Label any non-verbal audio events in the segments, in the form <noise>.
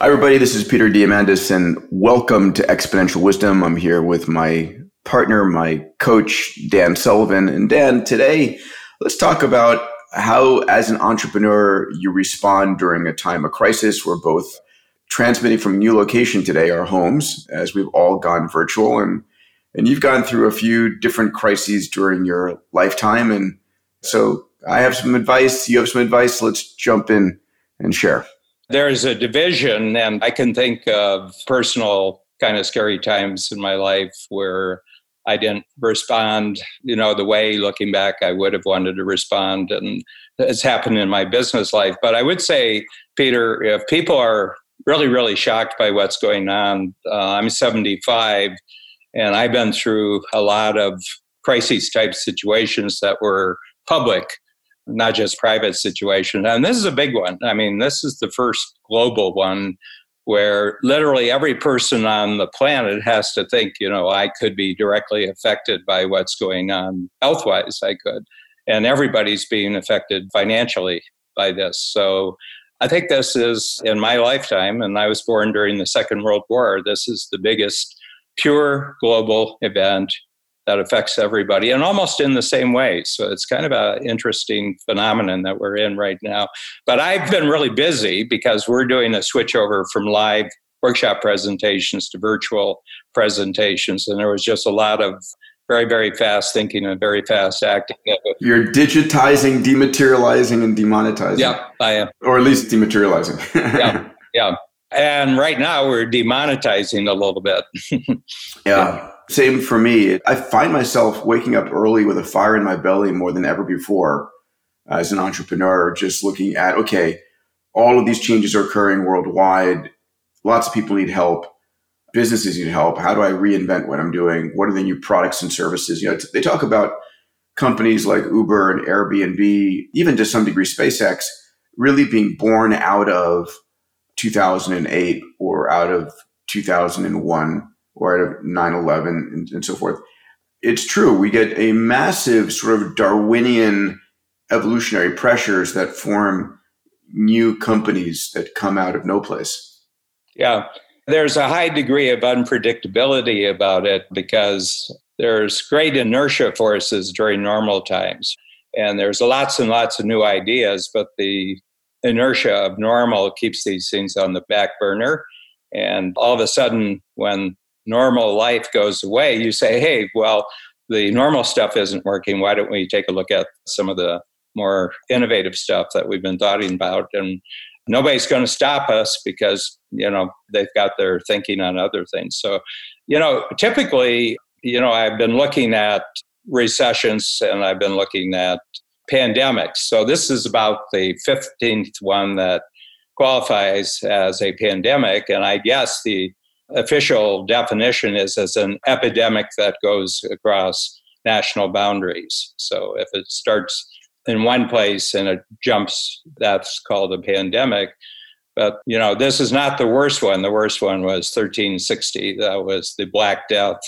Hi, everybody. This is Peter Diamandis, and welcome to Exponential Wisdom. I'm here with my partner, my coach, Dan Sullivan. And Dan, today, let's talk about how, as an entrepreneur, you respond during a time of crisis. We're both transmitting from a new location today, our homes, as we've all gone virtual. And, and you've gone through a few different crises during your lifetime. And so I have some advice. You have some advice. Let's jump in and share. There's a division, and I can think of personal kind of scary times in my life where I didn't respond, you know, the way looking back I would have wanted to respond. And it's happened in my business life. But I would say, Peter, if people are really, really shocked by what's going on, uh, I'm 75 and I've been through a lot of crisis type situations that were public, not just private situations. And this is a big one. I mean, this is the first global one where literally every person on the planet has to think, you know, I could be directly affected by what's going on health wise, I could. And everybody's being affected financially by this. So I think this is in my lifetime, and I was born during the Second World War, this is the biggest pure global event that affects everybody and almost in the same way. So it's kind of an interesting phenomenon that we're in right now. But I've been really busy because we're doing a switchover from live workshop presentations to virtual presentations. And there was just a lot of very, very fast thinking and very fast acting. You're digitizing, dematerializing, and demonetizing. Yeah, I am. Or at least dematerializing. <laughs> yeah, yeah. And right now we're demonetizing a little bit. yeah. <laughs> Same for me. I find myself waking up early with a fire in my belly more than ever before as an entrepreneur, just looking at, okay, all of these changes are occurring worldwide. Lots of people need help. Businesses need help. How do I reinvent what I'm doing? What are the new products and services? You know, they talk about companies like Uber and Airbnb, even to some degree SpaceX, really being born out of 2008 or out of 2001 or out of 9 11 and, and so forth. It's true. We get a massive sort of Darwinian evolutionary pressures that form new companies that come out of no place. Yeah. There's a high degree of unpredictability about it because there's great inertia forces during normal times. And there's lots and lots of new ideas, but the inertia of normal keeps these things on the back burner. And all of a sudden, when normal life goes away, you say, hey, well, the normal stuff isn't working. Why don't we take a look at some of the more innovative stuff that we've been talking about? And nobody's going to stop us because, you know, they've got their thinking on other things. So, you know, typically, you know, I've been looking at recessions and I've been looking at pandemics. So this is about the 15th one that qualifies as a pandemic. And I guess the official definition is as an epidemic that goes across national boundaries. So if it starts in one place and it jumps, that's called a pandemic. But you know, this is not the worst one. The worst one was 1360. That was the Black Death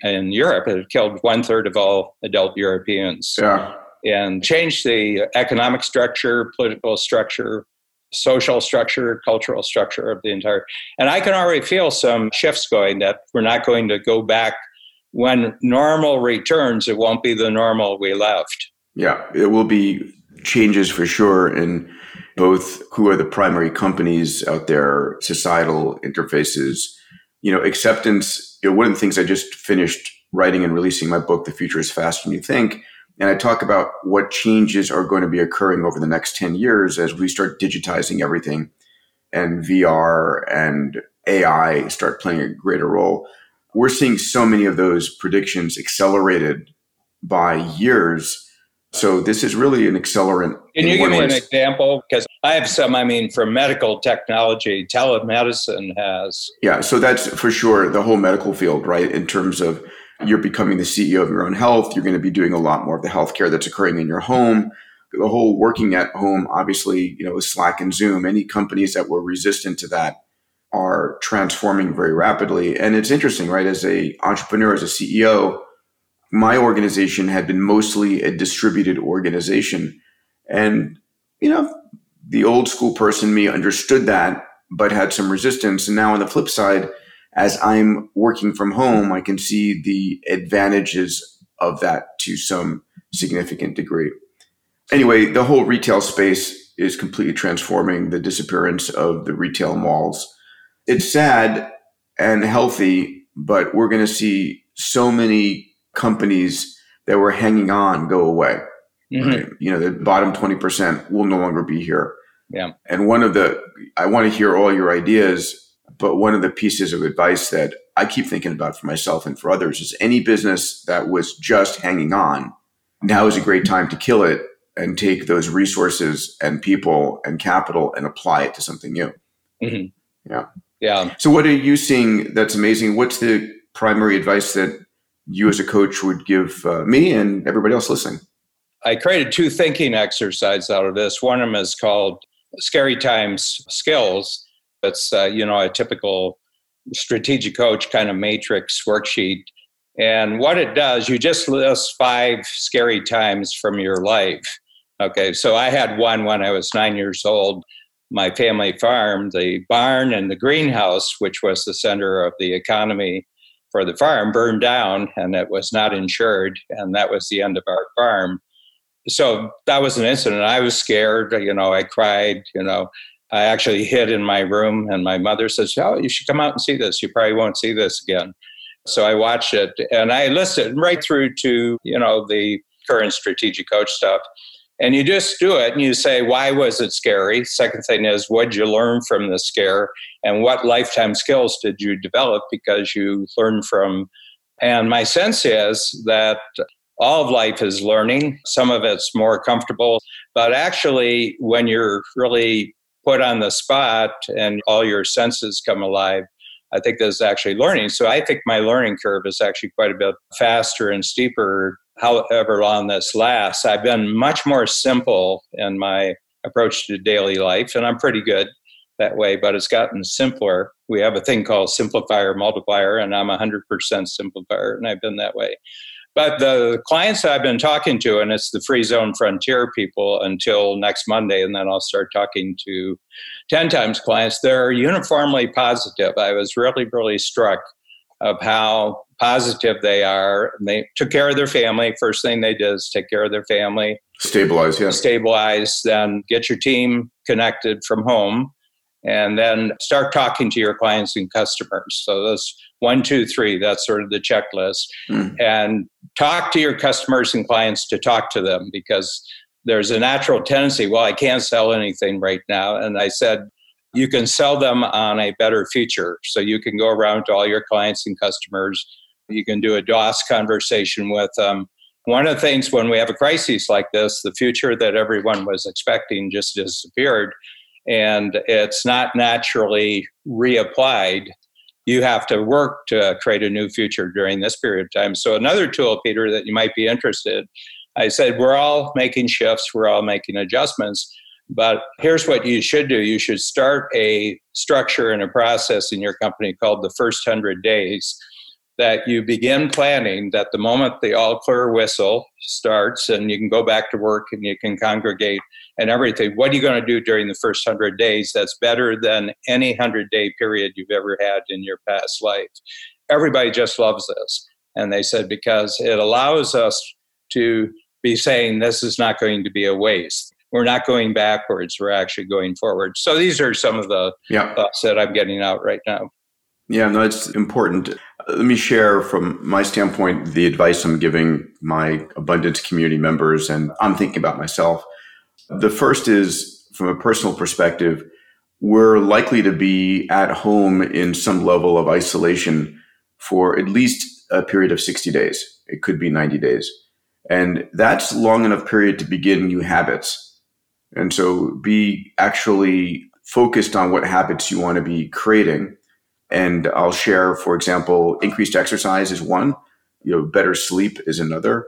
in Europe. It killed one third of all adult Europeans. Yeah. And changed the economic structure, political structure, social structure, cultural structure of the entire. And I can already feel some shifts going that we're not going to go back when normal returns. It won't be the normal we left. Yeah, it will be changes for sure in both who are the primary companies out there, societal interfaces, you know, acceptance. You know, one of the things I just finished writing and releasing my book, The Future is Faster Than You Think and I talk about what changes are going to be occurring over the next 10 years as we start digitizing everything and VR and AI start playing a greater role. We're seeing so many of those predictions accelerated by years. So this is really an accelerant. Can you give me an example? Because I have some, I mean, for medical technology, telemedicine has. Yeah, so that's for sure the whole medical field, right? In terms of you're becoming the CEO of your own health. You're going to be doing a lot more of the healthcare that's occurring in your home. The whole working at home, obviously, you know, Slack and Zoom, any companies that were resistant to that are transforming very rapidly. And it's interesting, right? As a entrepreneur, as a CEO, my organization had been mostly a distributed organization. And, you know, the old school person me understood that but had some resistance. And now on the flip side, as I'm working from home, I can see the advantages of that to some significant degree. Anyway, the whole retail space is completely transforming the disappearance of the retail malls. It's sad and healthy, but we're going to see so many companies that were hanging on go away. Mm-hmm. Right? You know, the bottom 20% will no longer be here. Yeah. And one of the, I want to hear all your ideas, but one of the pieces of advice that I keep thinking about for myself and for others is any business that was just hanging on, now is a great time to kill it and take those resources and people and capital and apply it to something new. Mm-hmm. Yeah. Yeah. So, what are you seeing that's amazing? What's the primary advice that you as a coach would give uh, me and everybody else listening? I created two thinking exercises out of this. One of them is called Scary Times Skills. It's, uh, you know, a typical strategic coach kind of matrix worksheet. And what it does, you just list five scary times from your life. Okay, so I had one when I was nine years old. My family farm, the barn and the greenhouse, which was the center of the economy for the farm, burned down and it was not insured. And that was the end of our farm. So that was an incident. I was scared. You know, I cried. You know, I actually hid in my room, and my mother says, "Oh, you should come out and see this. You probably won't see this again." So I watched it, and I listened right through to you know the current strategic coach stuff. And you just do it and you say, why was it scary? Second thing is, what did you learn from the scare? And what lifetime skills did you develop because you learned from? And my sense is that all of life is learning. Some of it's more comfortable, but actually, when you're really put on the spot and all your senses come alive, I think there's actually learning. So I think my learning curve is actually quite a bit faster and steeper, however long this lasts. I've been much more simple in my approach to daily life, and I'm pretty good that way, but it's gotten simpler. We have a thing called simplifier multiplier, and I'm 100% simplifier, and I've been that way. But the clients I've been talking to, and it's the Free Zone Frontier people until next Monday, and then I'll start talking to 10 times clients, they're uniformly positive. I was really, really struck of how positive they are. They took care of their family. First thing they did is take care of their family. Stabilize, yeah. Stabilize, then get your team connected from home, and then start talking to your clients and customers. So that's one, two, three. That's sort of the checklist. Mm. And talk to your customers and clients to talk to them because there's a natural tendency, well, I can't sell anything right now. And I said, you can sell them on a better future. So you can go around to all your clients and customers. You can do a DOS conversation with them. One of the things when we have a crisis like this, the future that everyone was expecting just disappeared and it's not naturally reapplied you have to work to create a new future during this period of time. So, another tool, Peter, that you might be interested. I said, we're all making shifts, we're all making adjustments, but here's what you should do you should start a structure and a process in your company called the first 100 days that you begin planning that the moment the all clear whistle starts and you can go back to work and you can congregate and everything, what are you going to do during the first 100 days that's better than any 100 day period you've ever had in your past life? Everybody just loves this. And they said, because it allows us to be saying this is not going to be a waste. We're not going backwards, we're actually going forward. So these are some of the yeah. thoughts that I'm getting out right now. Yeah, no, it's important. Let me share from my standpoint the advice I'm giving my abundance community members, and I'm thinking about myself. The first is from a personal perspective, we're likely to be at home in some level of isolation for at least a period of 60 days. It could be 90 days. And that's long enough period to begin new habits. And so be actually focused on what habits you want to be creating and I'll share, for example, increased exercise is one, you know, better sleep is another,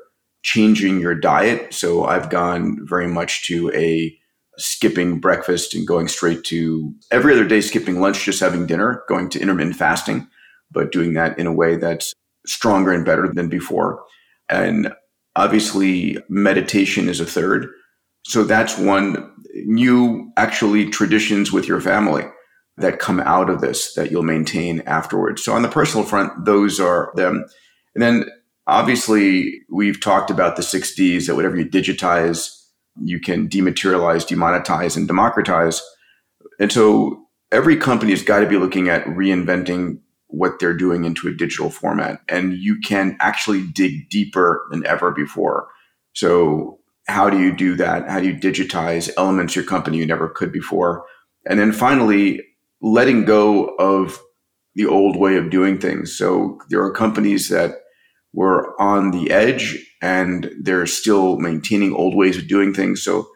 changing your diet. So I've gone very much to a skipping breakfast and going straight to every other day, skipping lunch, just having dinner, going to intermittent fasting, but doing that in a way that's stronger and better than before. And obviously, meditation is a third. So that's one new actually traditions with your family that come out of this that you'll maintain afterwards. So on the personal front, those are them. And then obviously we've talked about the six Ds that whatever you digitize, you can dematerialize, demonetize, and democratize. And so every company has got to be looking at reinventing what they're doing into a digital format. And you can actually dig deeper than ever before. So how do you do that? How do you digitize elements of your company you never could before? And then finally, letting go of the old way of doing things. So there are companies that were on the edge and they're still maintaining old ways of doing things. So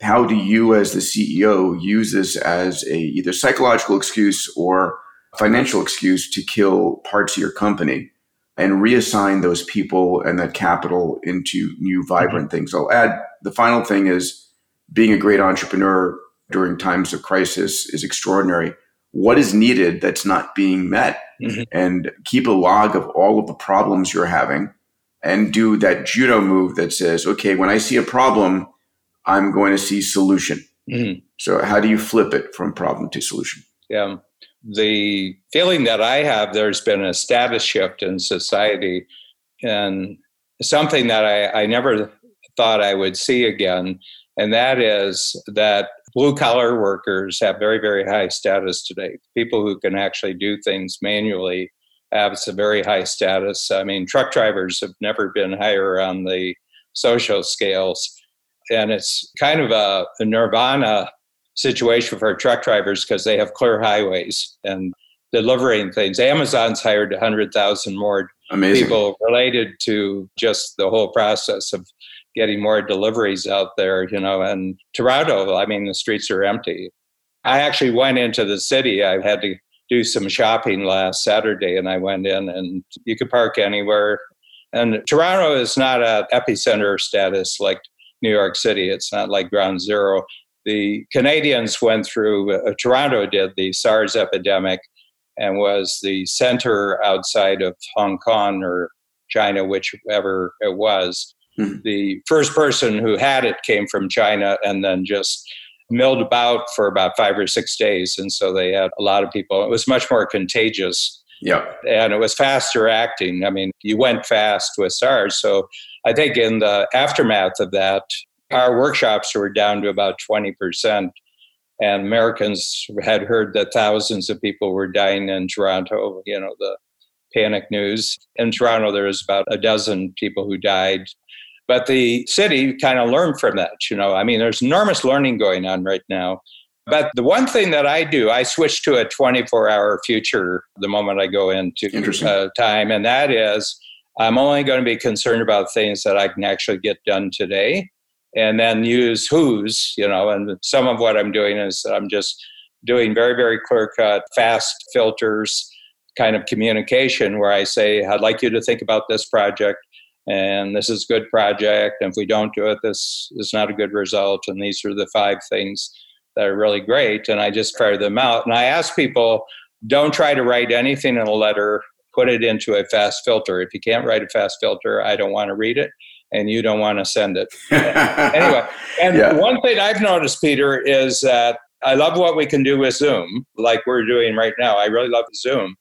how do you as the CEO use this as a either psychological excuse or financial excuse to kill parts of your company and reassign those people and that capital into new vibrant things? I'll add the final thing is being a great entrepreneur during times of crisis is extraordinary what is needed that's not being met mm-hmm. and keep a log of all of the problems you're having and do that judo move that says, okay, when I see a problem, I'm going to see solution. Mm-hmm. So how do you flip it from problem to solution? Yeah. The feeling that I have, there's been a status shift in society and something that I, I never thought I would see again. And that is that blue collar workers have very, very high status today. People who can actually do things manually have a very high status. I mean, truck drivers have never been higher on the social scales. And it's kind of a, a nirvana situation for truck drivers because they have clear highways and delivering things. Amazon's hired 100,000 more Amazing. people related to just the whole process of getting more deliveries out there, you know. And Toronto, I mean, the streets are empty. I actually went into the city. I had to do some shopping last Saturday, and I went in, and you could park anywhere. And Toronto is not an epicenter status like New York City. It's not like ground zero. The Canadians went through, uh, Toronto did the SARS epidemic and was the center outside of Hong Kong or China, whichever it was. Mm-hmm. The first person who had it came from China and then just milled about for about five or six days. And so they had a lot of people. It was much more contagious. Yeah. And it was faster acting. I mean, you went fast with SARS. So I think in the aftermath of that, our workshops were down to about 20%. And Americans had heard that thousands of people were dying in Toronto, you know, the panic news. In Toronto, there was about a dozen people who died but the city kind of learned from that. You know, I mean, there's enormous learning going on right now. But the one thing that I do, I switch to a 24 hour future the moment I go into uh, time. And that is, I'm only going to be concerned about things that I can actually get done today and then use who's, you know, and some of what I'm doing is I'm just doing very, very clear cut, fast filters kind of communication where I say, I'd like you to think about this project and this is a good project. And if we don't do it, this is not a good result. And these are the five things that are really great. And I just fire them out. And I ask people, don't try to write anything in a letter, put it into a fast filter. If you can't write a fast filter, I don't want to read it and you don't want to send it. <laughs> anyway, and yeah. one thing I've noticed, Peter, is that I love what we can do with Zoom, like we're doing right now. I really love Zoom.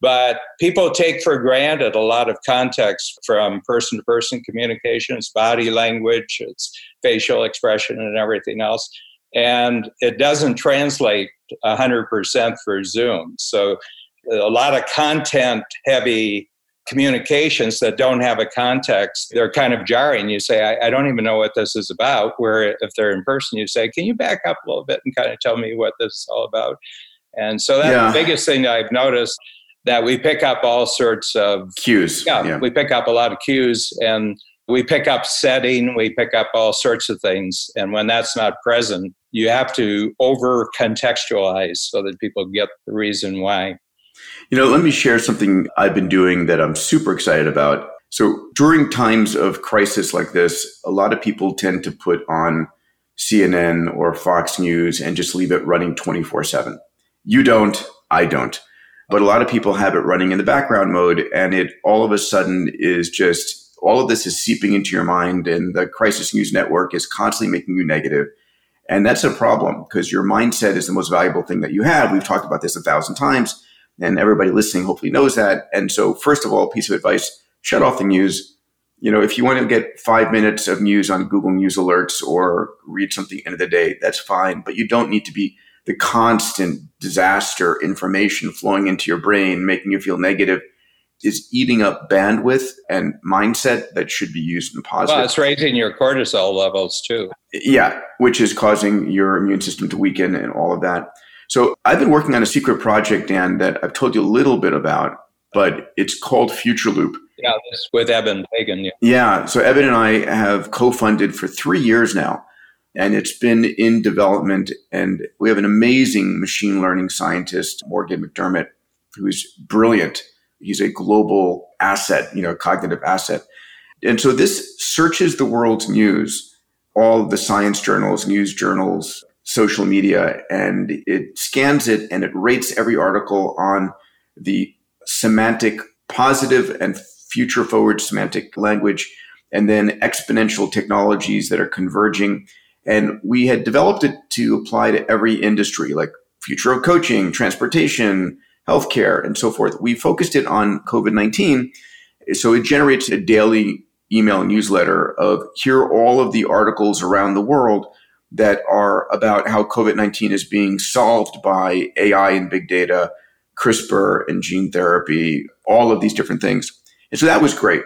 But people take for granted a lot of context from person to person communication, it's body language, it's facial expression, and everything else. And it doesn't translate 100% for Zoom. So a lot of content heavy communications that don't have a context, they're kind of jarring. You say, I, I, don't even know what this is about. Where if they're in person, you say, Can you back up a little bit and kind of tell me what this is all about? And so that's yeah. the biggest thing I've noticed that we pick up all sorts of cues. Yeah, yeah, we pick up a lot of cues and we pick up setting, we pick up all sorts of things. And when that's not present, you have to over contextualize so that people get the reason why. You know, let me share something I've been doing that I'm super excited about. So during times of crisis like this, a lot of people tend to put on CNN or Fox News and just leave it running 24 7. You don't, I don't but a lot of people have it running in the background mode and it all of a sudden is just all of this is seeping into your mind and the crisis news network is constantly making you negative And that's a problem because your mindset is the most valuable thing that you have. We've talked about this a thousand times, and everybody listening hopefully knows that. And so, first of all, piece of advice shut off the news. You know, if you want to get five minutes of news on Google News alerts or read something end of the day, that's fine. But you don't need to be the constant disaster information flowing into your brain, making you feel negative is eating up bandwidth and mindset that should be used in positive. Well, it's raising your cortisol levels too. Yeah, which is causing your immune system to weaken and all of that. So I've been working on a secret project, Dan, that I've told you a little bit about, but it's called Future Loop. Yeah, this with Eben Pagan. Yeah. yeah. So Eben and I have co-funded for three years now, and it's been in development. And we have an amazing machine learning scientist, Morgan McDermott, who's brilliant He's a global asset, you know, cognitive asset. And so this searches the world's news, all the science journals, news journals, social media, and it scans it and it rates every article on the semantic positive and future forward semantic language, and then exponential technologies that are converging. And we had developed it to apply to every industry, like future of coaching, transportation, healthcare, and so forth. We focused it on COVID 19. So it generates a daily email newsletter of here are all of the articles around the world that are about how COVID 19 is being solved by AI and big data, CRISPR and gene therapy, all of these different things. And so that was great.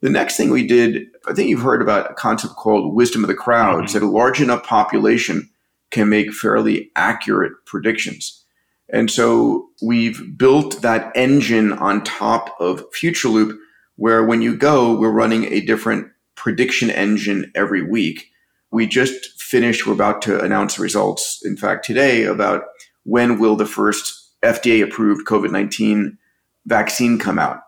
The next thing we did, I think you've heard about a concept called wisdom of the crowds, mm-hmm. that a large enough population can make fairly accurate predictions. And so we've built that engine on top of Future Loop, where when you go, we're running a different prediction engine every week. We just finished, we're about to announce the results, in fact, today about when will the first FDA approved COVID 19 vaccine come out.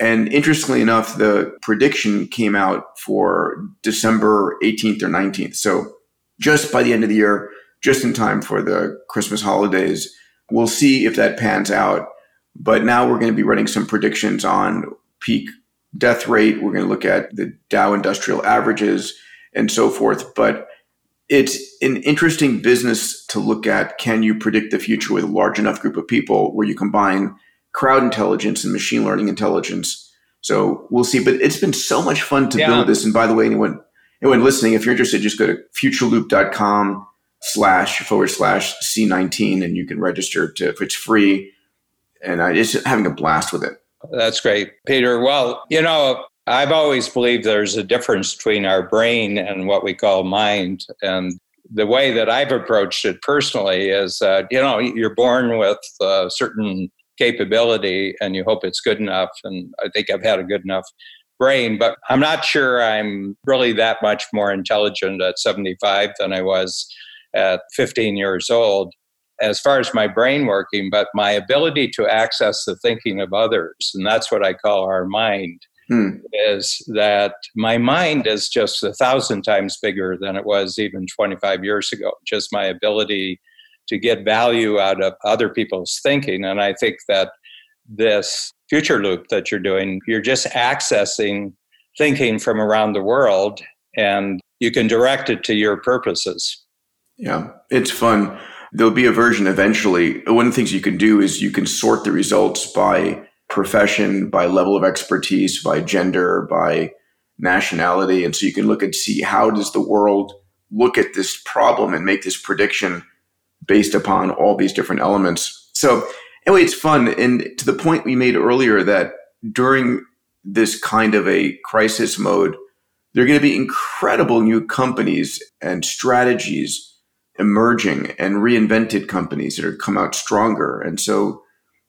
And interestingly enough, the prediction came out for December 18th or 19th. So just by the end of the year, just in time for the Christmas holidays, We'll see if that pans out. But now we're going to be running some predictions on peak death rate. We're going to look at the Dow industrial averages and so forth. But it's an interesting business to look at. Can you predict the future with a large enough group of people where you combine crowd intelligence and machine learning intelligence? So we'll see. But it's been so much fun to yeah. build this. And by the way, anyone anyone listening, if you're interested, just go to futureloop.com slash forward slash C19 and you can register to, if it's free. And I just having a blast with it. That's great, Peter. Well, you know, I've always believed there's a difference between our brain and what we call mind. And the way that I've approached it personally is that, you know, you're born with a certain capability and you hope it's good enough. And I think I've had a good enough brain, but I'm not sure I'm really that much more intelligent at 75 than I was at 15 years old as far as my brain working, but my ability to access the thinking of others, and that's what I call our mind, hmm. is that my mind is just a thousand times bigger than it was even 25 years ago. Just my ability to get value out of other people's thinking. And I think that this future loop that you're doing, you're just accessing thinking from around the world and you can direct it to your purposes. Yeah, it's fun. There'll be a version eventually. One of the things you can do is you can sort the results by profession, by level of expertise, by gender, by nationality. And so you can look and see how does the world look at this problem and make this prediction based upon all these different elements. So anyway, it's fun. And to the point we made earlier that during this kind of a crisis mode, there are going to be incredible new companies and strategies emerging and reinvented companies that are come out stronger. And so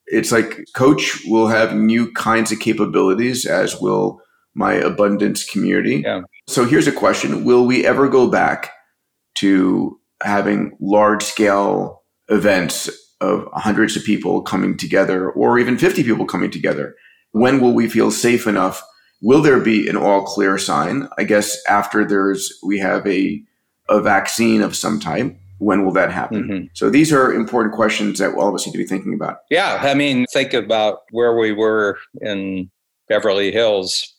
it's like coach will have new kinds of capabilities as will my abundance community. Yeah. So here's a question. Will we ever go back to having large scale events of hundreds of people coming together or even 50 people coming together? When will we feel safe enough? Will there be an all clear sign? I guess after there's, we have a a vaccine of some type. When will that happen? Mm-hmm. So these are important questions that all of us need to be thinking about. Yeah. I mean, think about where we were in Beverly Hills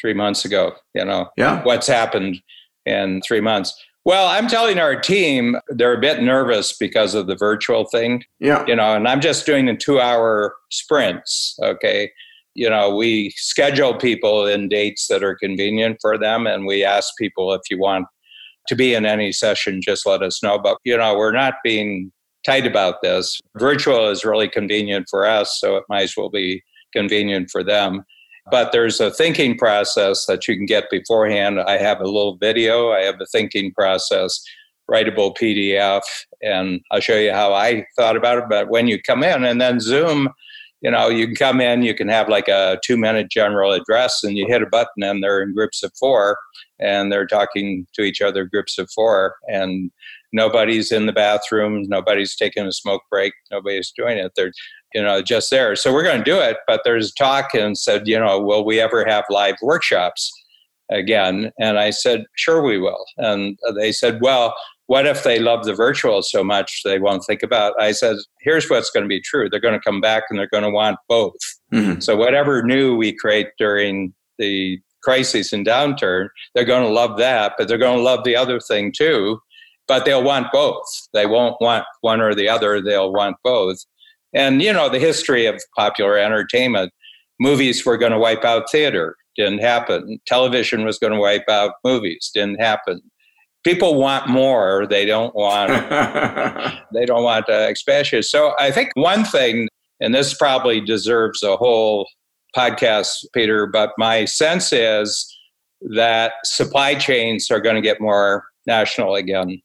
three months ago. You know, yeah. what's happened in three months. Well, I'm telling our team they're a bit nervous because of the virtual thing. Yeah. You know, and I'm just doing the two hour sprints. Okay. You know, we schedule people in dates that are convenient for them. And we ask people if you want to be in any session, just let us know. But, you know, we're not being tight about this. Virtual is really convenient for us. So it might as well be convenient for them. But there's a thinking process that you can get beforehand. I have a little video, I have a thinking process, writable PDF, and I'll show you how I thought about it. But when you come in and then Zoom, you know, you can come in, you can have like a two minute general address, and you hit a button, and they're in groups of four, and they're talking to each other, groups of four, and nobody's in the bathroom, nobody's taking a smoke break, nobody's doing it. They're you know, just there. So we're going to do it. But there's talk and said, you know, will we ever have live workshops again? And I said, sure, we will. And they said, well, what if they love the virtual so much they won't think about? It? I said, here's what's going to be true. They're going to come back and they're going to want both. Mm-hmm. So whatever new we create during the crisis and downturn, they're going to love that, but they're going to love the other thing too. But they'll want both. They won't want one or the other. They'll want both. And, you know, the history of popular entertainment movies were going to wipe out theater, didn't happen. Television was going to wipe out movies, didn't happen. People want more. They don't want. <laughs> they don't want uh, expansion. So I think one thing, and this probably deserves a whole podcast, Peter. But my sense is that supply chains are going to get more national again.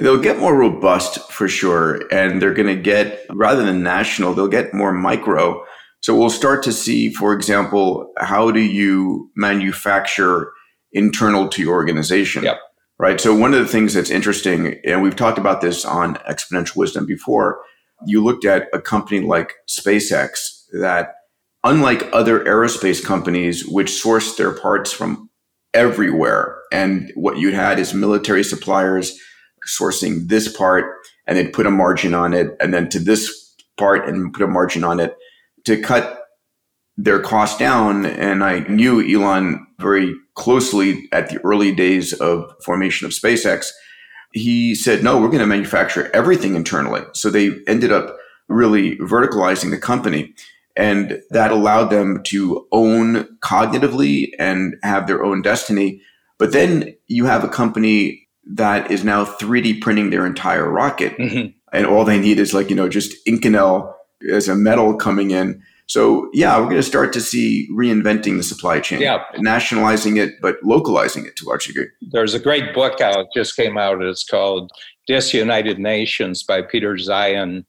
They'll get more robust for sure. And they're going to get, rather than national, they'll get more micro. So we'll start to see, for example, how do you manufacture internal to your organization? Yep. Right. So one of the things that's interesting, and we've talked about this on Exponential Wisdom before, you looked at a company like SpaceX that, unlike other aerospace companies, which source their parts from everywhere, and what you had is military suppliers sourcing this part and then put a margin on it, and then to this part and put a margin on it to cut their cost down. And I knew Elon very closely at the early days of formation of SpaceX. He said, no, we're going to manufacture everything internally. So they ended up really verticalizing the company. And that allowed them to own cognitively and have their own destiny. But then you have a company that is now 3D printing their entire rocket. Mm-hmm. And all they need is like, you know, just Inconel as a metal coming in. So yeah, we're going to start to see reinventing the supply chain, yeah. nationalizing it, but localizing it to a large degree. There's a great book out, just came out. It's called Disunited Nations by Peter Zeihan.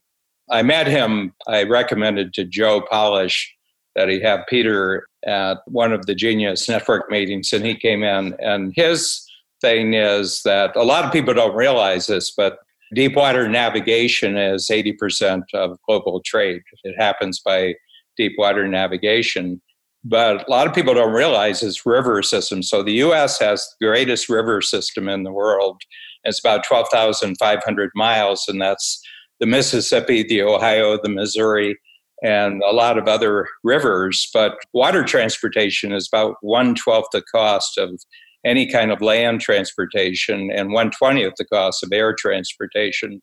I met him, I recommended to Joe Polish that he have Peter at one of the Genius Network meetings, and he came in, and his thing is that a lot of people don't realize this, but deep water navigation is 80% of global trade. It happens by deep water navigation. But a lot of people don't realize it's river system. So the US has the greatest river system in the world. It's about 12,500 miles, and that's the Mississippi, the Ohio, the Missouri, and a lot of other rivers. But water transportation is about one twelfth the cost of any kind of land transportation and 120th the cost of air transportation.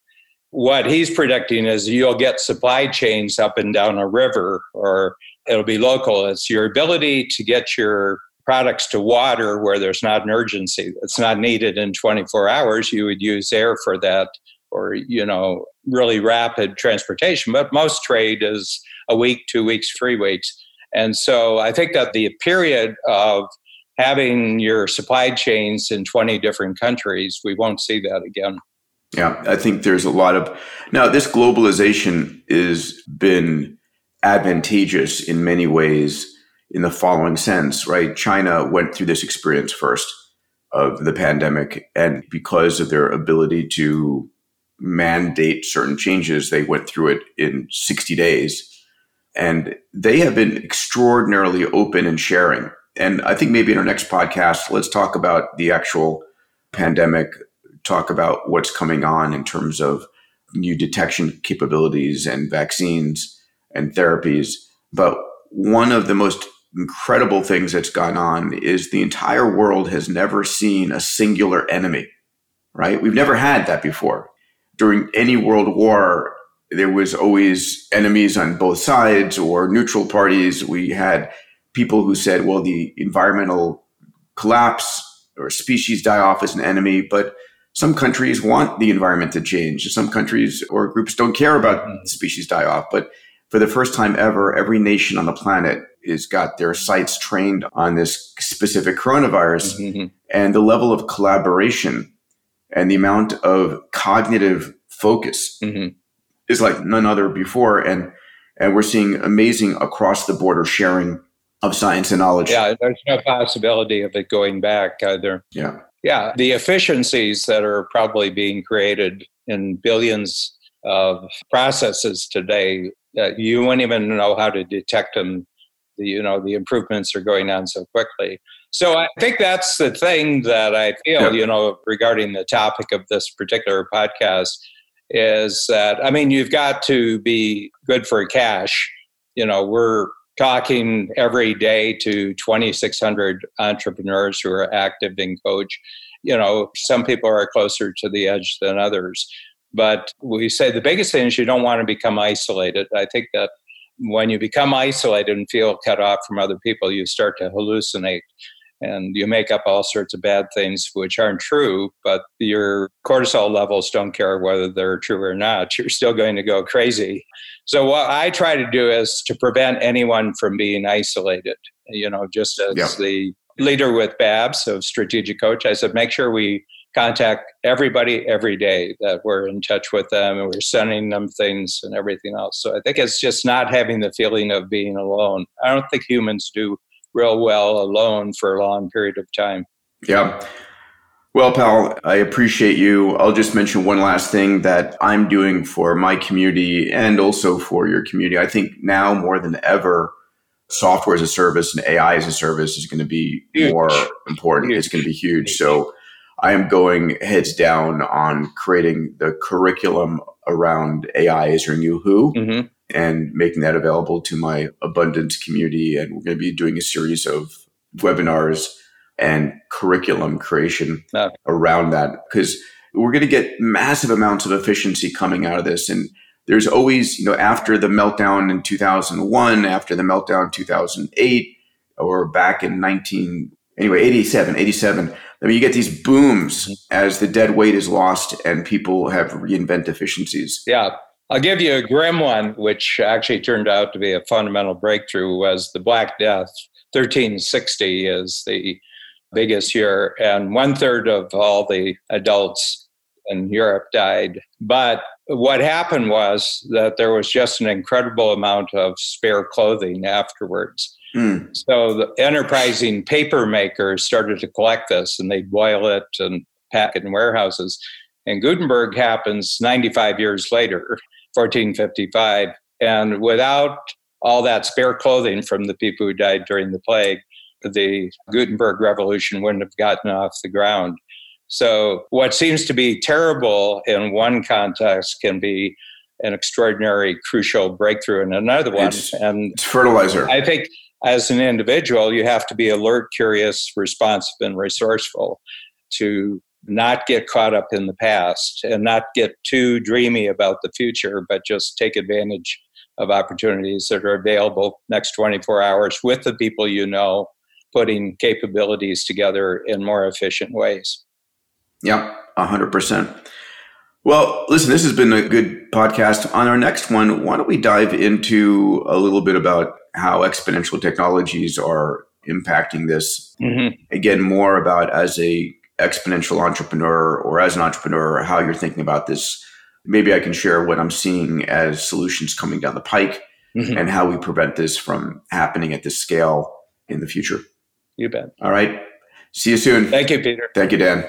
What he's predicting is you'll get supply chains up and down a river or it'll be local. It's your ability to get your products to water where there's not an urgency. It's not needed in 24 hours. You would use air for that or, you know, really rapid transportation. But most trade is a week, two weeks, three weeks. And so I think that the period of having your supply chains in 20 different countries, we won't see that again. Yeah, I think there's a lot of now this globalization has been advantageous in many ways in the following sense, right? China went through this experience first of the pandemic and because of their ability to mandate certain changes, they went through it in 60 days. And they have been extraordinarily open and sharing and I think maybe in our next podcast, let's talk about the actual pandemic, talk about what's coming on in terms of new detection capabilities and vaccines and therapies. But one of the most incredible things that's gone on is the entire world has never seen a singular enemy. right? We've never had that before. During any world war, there was always enemies on both sides or neutral parties. We had people who said, well, the environmental collapse or species die off as an enemy, but some countries want the environment to change. Some countries or groups don't care about mm-hmm. species die off. But for the first time ever, every nation on the planet has got their sights trained on this specific coronavirus. Mm-hmm. And the level of collaboration and the amount of cognitive focus mm-hmm. is like none other before. And and we're seeing amazing across the border sharing of science and knowledge. Yeah, there's no possibility of it going back either. Yeah. Yeah, the efficiencies that are probably being created in billions of processes today, uh, you wouldn't even know how to detect them. The, you know, the improvements are going on so quickly. So I think that's the thing that I feel, yeah. you know, regarding the topic of this particular podcast is that, I mean, you've got to be good for cash. You know, we're talking every day to 2,600 entrepreneurs who are active in coach. You know, some people are closer to the edge than others. But we say the biggest thing is you don't want to become isolated. I think that when you become isolated and feel cut off from other people, you start to hallucinate and you make up all sorts of bad things which aren't true, but your cortisol levels don't care whether they're true or not. You're still going to go crazy. So, what I try to do is to prevent anyone from being isolated. You know, just as the leader with Babs of Strategic Coach, I said, make sure we contact everybody every day that we're in touch with them and we're sending them things and everything else. So I think it's just not having the feeling of being alone. I don't think humans do real well alone for a long period of time. Yeah. Well, pal, I appreciate you. I'll just mention one last thing that I'm doing for my community and also for your community. I think now more than ever, software as a service and AI as a service is going to be huge. more important. Huge. It's going to be huge. So I am going heads down on creating the curriculum around AI as your new who. Mm-hmm and making that available to my abundance community. And we're going to be doing a series of webinars and curriculum creation okay. around that because we're going to get massive amounts of efficiency coming out of this. And there's always, you know, after the meltdown in 2001, after the meltdown in 2008, or back in 19, anyway, 87, 87, I mean, you get these booms mm-hmm. as the dead weight is lost and people have reinvent efficiencies. Yeah. I'll give you a grim one, which actually turned out to be a fundamental breakthrough, was the Black Death. 1360 is the biggest year, and one third of all the adults in Europe died. But what happened was that there was just an incredible amount of spare clothing afterwards. Mm. So the enterprising paper makers started to collect this and they'd boil it and pack it in warehouses. And Gutenberg happens 95 years later. 1455. And without all that spare clothing from the people who died during the plague, the Gutenberg Revolution wouldn't have gotten off the ground. So, what seems to be terrible in one context can be an extraordinary, crucial breakthrough in another one. It's, and it's fertilizer. I think as an individual, you have to be alert, curious, responsive, and resourceful to not get caught up in the past and not get too dreamy about the future, but just take advantage of opportunities that are available next 24 hours with the people you know, putting capabilities together in more efficient ways. Yeah, 100%. Well, listen, this has been a good podcast. On our next one, why don't we dive into a little bit about how exponential technologies are impacting this? Mm-hmm. Again, more about as a exponential entrepreneur or as an entrepreneur, how you're thinking about this. Maybe I can share what I'm seeing as solutions coming down the pike mm-hmm. and how we prevent this from happening at this scale in the future. You bet. All right. See you soon. Thank you, Peter. Thank you, Dan.